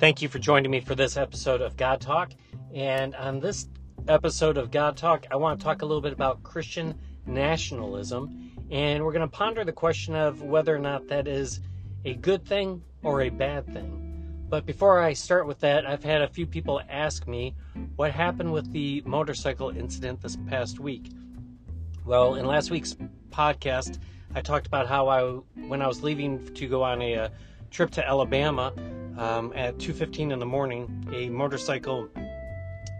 Thank you for joining me for this episode of God Talk. And on this episode of God Talk, I want to talk a little bit about Christian nationalism. And we're going to ponder the question of whether or not that is a good thing or a bad thing. But before I start with that, I've had a few people ask me what happened with the motorcycle incident this past week. Well, in last week's podcast, I talked about how I, when I was leaving to go on a, a trip to Alabama, um, at 2:15 in the morning, a motorcycle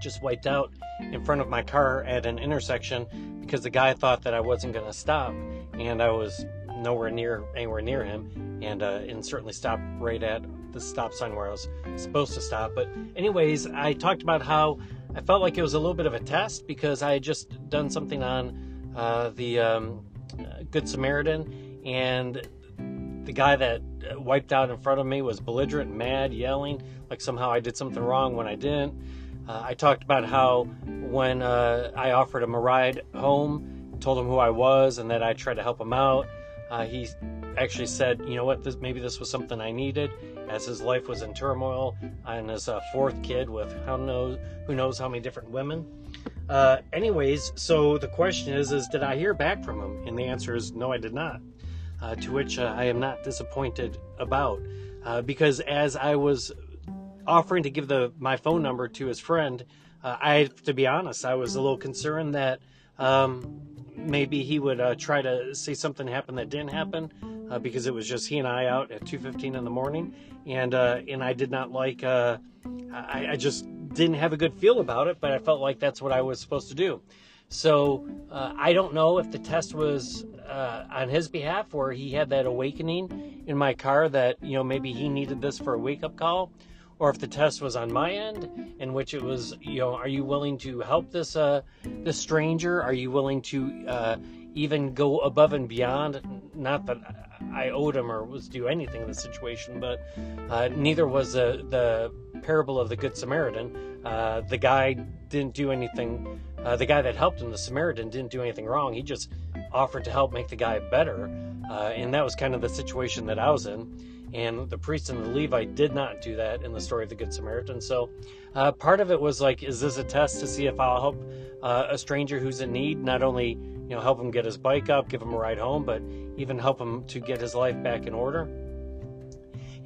just wiped out in front of my car at an intersection because the guy thought that I wasn't going to stop, and I was nowhere near anywhere near him, and uh, and certainly stopped right at the stop sign where I was supposed to stop. But anyways, I talked about how I felt like it was a little bit of a test because I had just done something on uh, the um, Good Samaritan, and the guy that wiped out in front of me was belligerent, mad, yelling, like somehow I did something wrong when I didn't. Uh, I talked about how when uh, I offered him a ride home, told him who I was and that I tried to help him out, uh, he actually said, you know what, this, maybe this was something I needed, as his life was in turmoil and his uh, fourth kid with who knows who knows how many different women. Uh, anyways, so the question is, is did I hear back from him? And the answer is no, I did not uh, to which uh, I am not disappointed about. Uh, because as I was offering to give the my phone number to his friend, uh, I, to be honest, I was a little concerned that um, maybe he would uh, try to say something happened that didn't happen. Because it was just he and I out at 2:15 in the morning, and and I did not like. I, I just didn't have a good feel about it, but I felt like that's what I was supposed to do. So uh, I don't know if the test was uh, on his behalf or he had that awakening in my car that, you know, maybe he needed this for a wake up call, or if the test was on my end, in which it was, you know, are you willing to help this, uh, this stranger? Are you willing to uh, even go above and beyond? Not that I owed him or was do anything in the situation, but uh, neither was the, the parable of the Good Samaritan. Uh, the guy didn't do anything uh, the guy that helped him, the Samaritan, didn't do anything wrong. He just offered to help make the guy better. Uh, and that was kind of the situation that I was in. And the priest and the Levite did not do that in the story of the Good Samaritan. So uh, part of it was like, is this a test to see if I'll help uh, a stranger who's in need? Not only, you know, help him get his bike up, give him a ride home, but even help him to get his life back in order.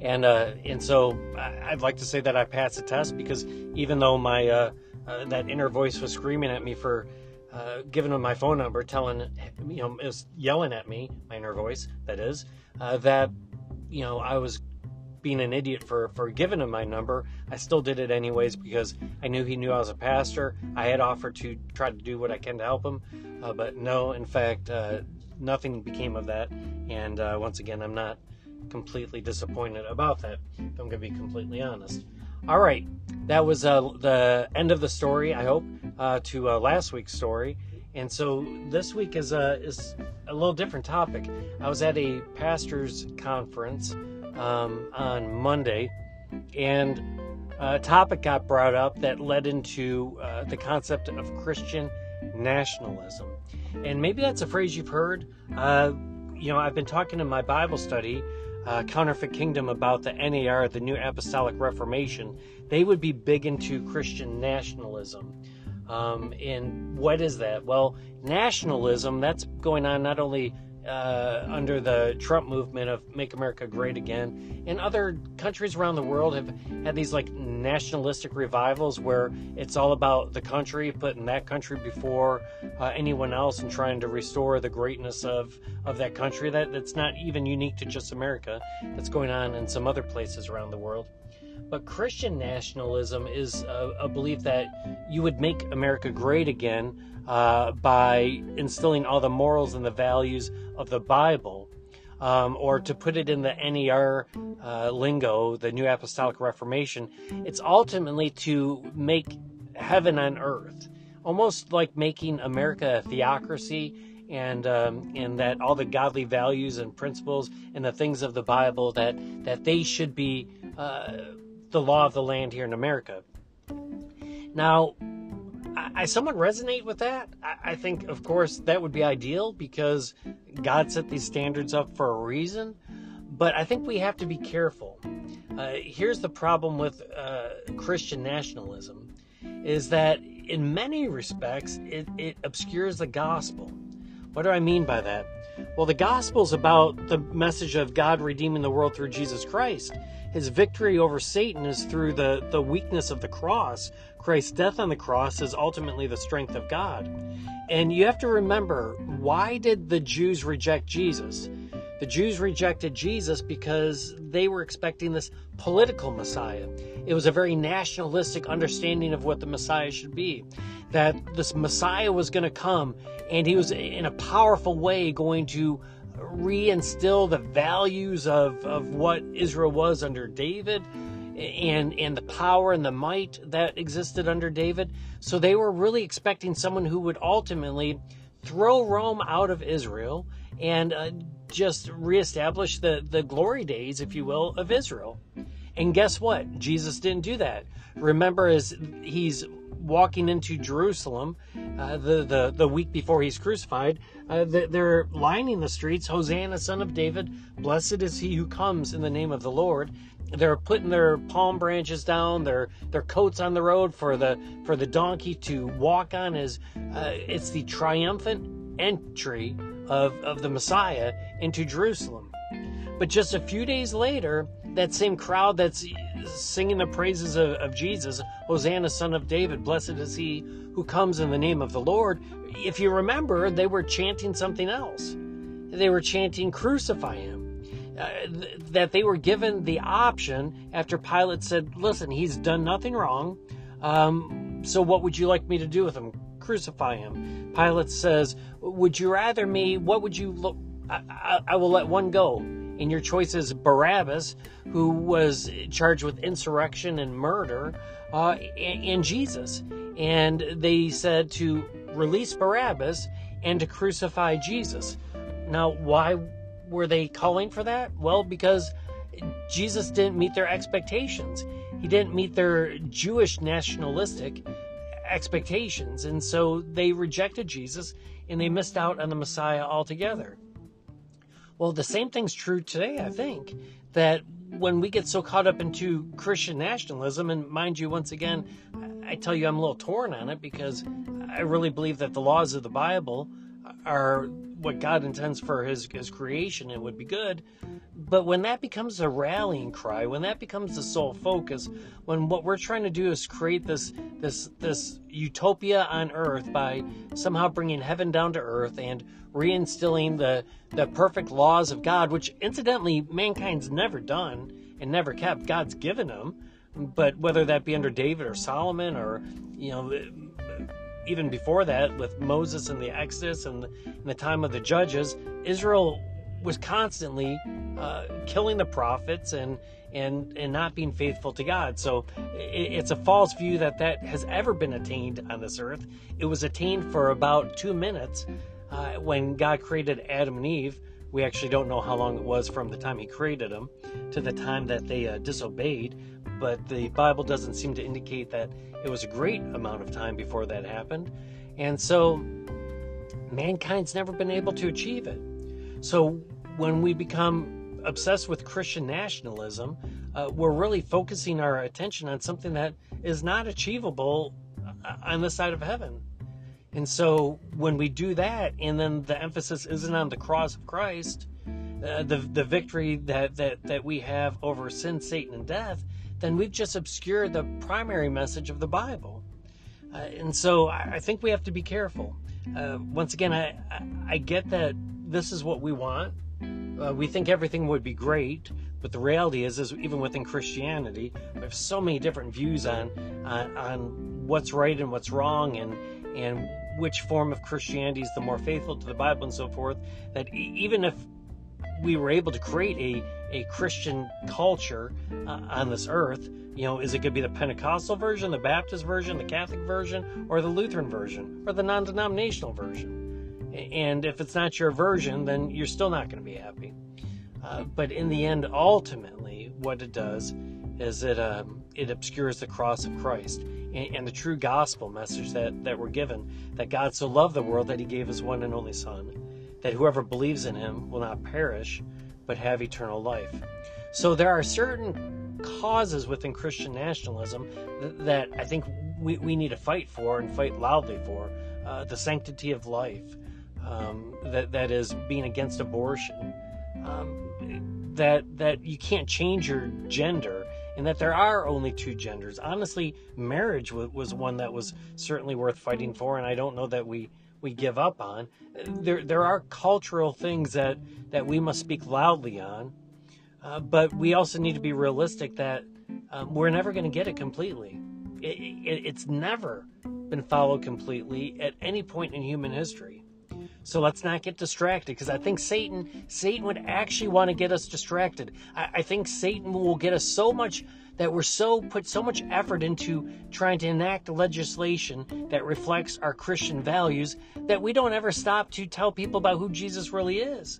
And uh, and so I'd like to say that I passed the test because even though my uh, uh, that inner voice was screaming at me for uh, giving him my phone number, telling, you know, it was yelling at me, my inner voice, that is, uh, that, you know, I was being an idiot for, for giving him my number. I still did it anyways because I knew he knew I was a pastor. I had offered to try to do what I can to help him, uh, but no, in fact, uh, nothing became of that. And uh, once again, I'm not completely disappointed about that. I'm going to be completely honest. All right, that was uh, the end of the story. I hope uh, to uh, last week's story, and so this week is a is a little different topic. I was at a pastors' conference um, on Monday, and a topic got brought up that led into uh, the concept of Christian nationalism, and maybe that's a phrase you've heard. Uh, you know, I've been talking in my Bible study uh, Counterfeit Kingdom about the NAR, the New Apostolic Reformation, they would be big into Christian nationalism. Um, and what is that? Well, nationalism, that's going on not only uh, under the Trump movement of Make America Great Again. And other countries around the world have had these like nationalistic revivals where it's all about the country, putting that country before uh, anyone else and trying to restore the greatness of, of that country. That, that's not even unique to just America, that's going on in some other places around the world. But Christian nationalism is a, a belief that you would make America great again uh, by instilling all the morals and the values of the Bible. Um, or to put it in the NAR uh, lingo, the New Apostolic Reformation, it's ultimately to make heaven on earth, almost like making America a theocracy, and um, and that all the godly values and principles and the things of the Bible that that they should be uh, the law of the land here in America. Now, I, somewhat resonate with that. I, I think, of course, that would be ideal because God set these standards up for a reason. but I think we have to be careful. Uh, here's the problem with uh, Christian nationalism is that in many respects it, it obscures the gospel. What do I mean by that? Well, the gospel is about the message of God redeeming the world through Jesus Christ. His victory over Satan is through the, the weakness of the cross. Christ's death on the cross is ultimately the strength of God. And you have to remember why did the Jews reject Jesus? The Jews rejected Jesus because they were expecting this political Messiah. It was a very nationalistic understanding of what the Messiah should be. That this Messiah was going to come and he was in a powerful way going to reinstill the values of, of what Israel was under David and and the power and the might that existed under David. So they were really expecting someone who would ultimately throw Rome out of Israel and uh, just reestablish the, the glory days, if you will, of Israel. And guess what? Jesus didn't do that. Remember, as he's walking into Jerusalem uh, the, the, the week before he's crucified, uh, they're lining the streets, Hosanna, son of David, blessed is he who comes in the name of the Lord. They're putting their palm branches down, their their coats on the road for the for the donkey to walk on. As uh, it's the triumphant entry of, of the Messiah into Jerusalem. But just a few days later, that same crowd that's singing the praises of, of, Jesus, Hosanna, son of David, blessed is he who comes in the name of the Lord. If you remember, they were chanting something else. They were chanting, Crucify him. Uh, th- that they were given the option after Pilate said, Listen, he's done nothing wrong. Um, so what would you like me to do with him? Crucify him. Pilate says, Would you rather me? What would you look? I, I, I will let one go. And your choice is Barabbas, who was charged with insurrection and murder, uh, and, and Jesus. And they said to release Barabbas and to crucify Jesus. Now, why were they calling for that? Well, because Jesus didn't meet their expectations. He didn't meet their Jewish nationalistic expectations. And so they rejected Jesus and they missed out on the Messiah altogether. Well, the same thing's true today, I think, that when we get so caught up into Christian nationalism, and mind you, once again, I tell you I'm a little torn on it because I really believe that the laws of the Bible are what God intends for his, his creation it would be good. But when that becomes a rallying cry, when that becomes the sole focus, when what we're trying to do is create this this this utopia on earth by somehow bringing heaven down to earth and reinstilling the the perfect laws of God, which incidentally mankind's never done and never kept. God's given them, but whether that be under David or Solomon or you know even before that, with Moses and the Exodus and the time of the judges, Israel was constantly uh, killing the prophets and and and not being faithful to God. So it, it's a false view that that has ever been attained on this earth. It was attained for about two minutes uh, when God created Adam and Eve. We actually don't know how long it was from the time He created them to the time that they uh, disobeyed, but the Bible doesn't seem to indicate that it was a great amount of time before that happened. And so mankind's never been able to achieve it. So when we become obsessed with Christian nationalism, uh, we're really focusing our attention on something that is not achievable uh, on the side of heaven. And so when we do that, and then the emphasis isn't on the cross of Christ, uh, the the victory that, that that we have over sin, Satan, and death, then we've just obscured the primary message of the Bible. Uh, and so I, I, think we have to be careful. Uh, once again, I, I, I, get that this is what we want. Uh, we think everything would be great, but the reality is, is even within Christianity, we have so many different views on, on, what's right and what's wrong, and and which form of Christianity is the more faithful to the Bible and so forth. That even if we were able to create a a Christian culture uh, on this earth. You know, is it going to be the Pentecostal version, the Baptist version, the Catholic version, or the Lutheran version, or the non denominational version? And if it's not your version, then you're still not going to be happy. Uh, but in the end, ultimately, what it does is it um, it obscures the cross of Christ and, and, the true gospel message that, that we're given that God so loved the world that he gave his one and only Son, that whoever believes in him will not perish, but have eternal life. So there are certain causes within Christian nationalism that, I think we, we need to fight for and fight loudly for. Uh, the sanctity of life, um, that, that is being against abortion, um, that, that you can't change your gender and that there are only two genders. Honestly, marriage was one that was certainly worth fighting for, and I don't know that we we give up on. There there are cultural things that that we must speak loudly on, uh, but we also need to be realistic that um, we're never going to get it completely. It, it, it's never been followed completely at any point in human history. So let's not get distracted because I think Satan Satan would actually want to get us distracted. I, I, think Satan will get us so much that we're so put so much effort into trying to enact legislation that reflects our Christian values that we don't ever stop to tell people about who Jesus really is.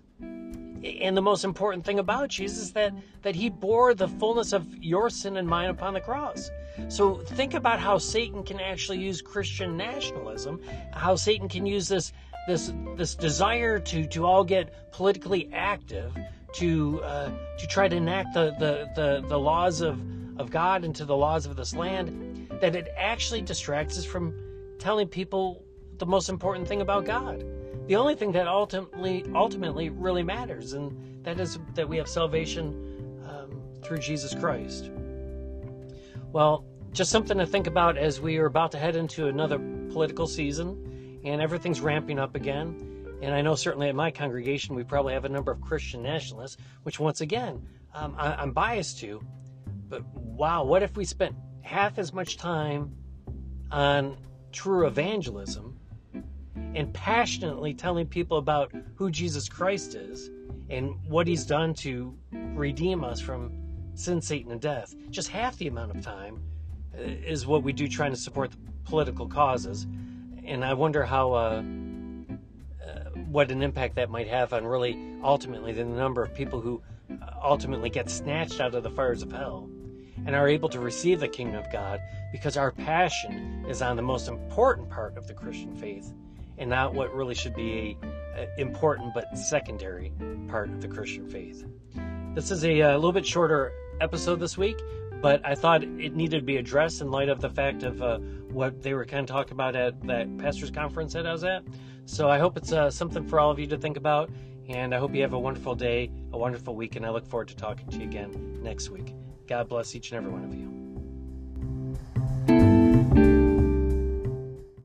And the most important thing about Jesus is that that he bore the fullness of your sin and mine upon the cross. So think about how Satan can actually use Christian nationalism, how Satan can use this this this desire to to all get politically active, to uh, to try to enact the, the the the laws of of God into the laws of this land, that it actually distracts us from telling people the most important thing about God. The only thing that ultimately ultimately really matters, and that is that we have salvation um, through Jesus Christ. Well, just something to think about as we are about to head into another political season and everything's ramping up again. And I know certainly at my congregation we probably have a number of Christian nationalists, which once again um, I, am biased to. But wow, what if we spent half as much time on true evangelism and passionately telling people about who Jesus Christ is and what he's done to redeem us from sin, Satan, and death? Just half the amount of time uh, is what we do trying to support the political causes and I wonder how uh, uh, what an impact that might have on really ultimately the number of people who ultimately get snatched out of the fires of hell and are able to receive the kingdom of God because our passion is on the most important part of the Christian faith and not what really should be a, a important but secondary part of the Christian faith. This is a, a little bit shorter episode this week but I thought it needed to be addressed in light of the fact of uh, what they were kind of talking about at that pastors conference that I was at. So I hope it's uh, something for all of you to think about, and I hope you have a wonderful day, a wonderful week, and I look forward to talking to you again next week. God bless each and every one of you.